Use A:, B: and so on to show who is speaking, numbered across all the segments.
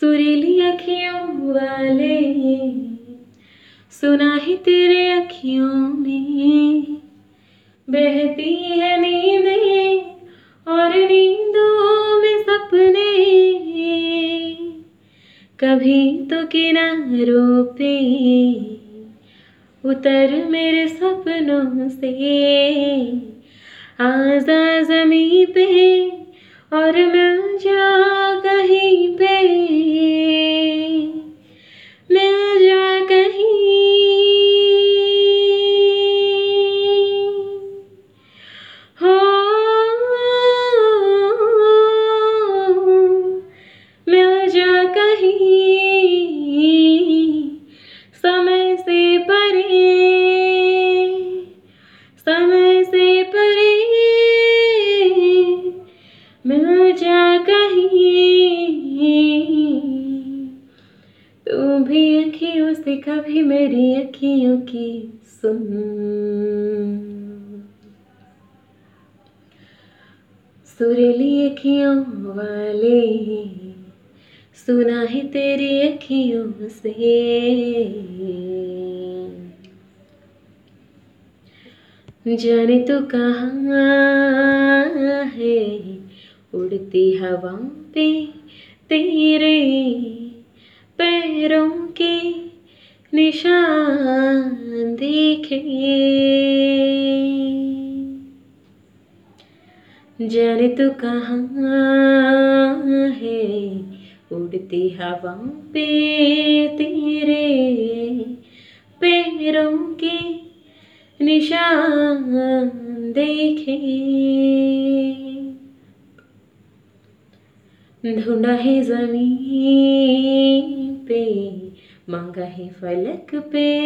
A: सुरीली अखियों वाले। सुना है तेरे अखियों में बहती है नींदें और नींदों में सपने। कभी तो किनारों पे उतर मेरे सपनों से। आजा जमी पे और मिल जा कहीं कभी मेरी अखियों की सुन। सुरीली अखियों वाले सुना है तेरी अखियों से। जाने तो कहाँ है, उड़ती हवा पे तेरे पैरों के निशान देखे। जाने तो कहाँ है, उड़ती हवा पे तेरे पैरों के निशान देखे। ढूंढा है ज़मीन पे मांगा है फलक पे।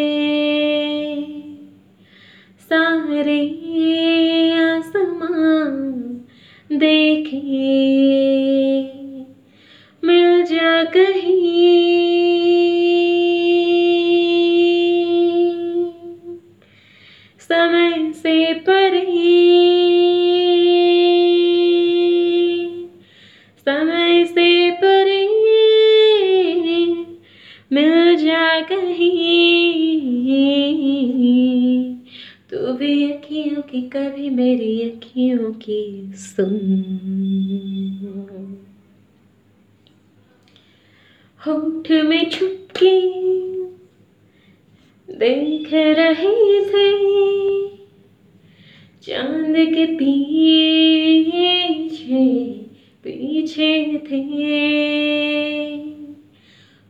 A: सारे आसमान देखे। मिल जा कहीं। समय से परे कहीं। तू भी अखियों की कभी मेरी अखियों की सुन। होठ में छुपके देख रहे थे, चाँद के पीछे पीछे थे।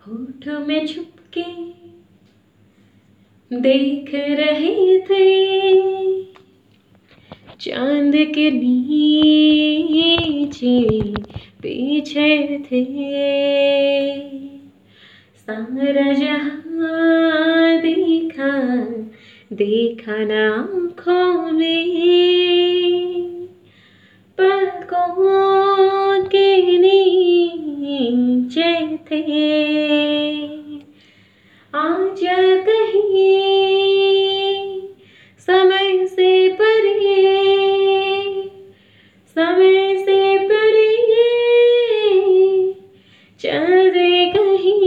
A: होठ में छुपके देख रहे थे चाँद के नीचे पीछे थे। सारा जहाँ देखा देखा ना आँखों में। पलकों के नीचे थे। आजा कहीं समय से परे समय से परे चल दे कहीं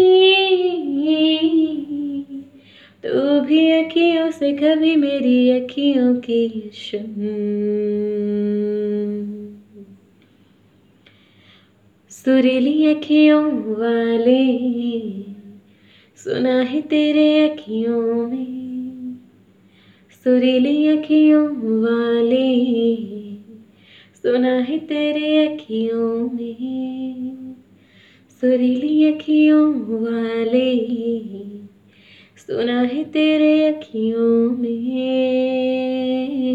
A: तू भी अखियों से कभी मेरी अखियों की सुन। सुरीली अखियों वाले सुना है तेरे अखियों में, सुरीली अखियों वाले। सुना है तेरे अखियों में, सुरीली अखियों वाले। सुना है तेरे अखियों में।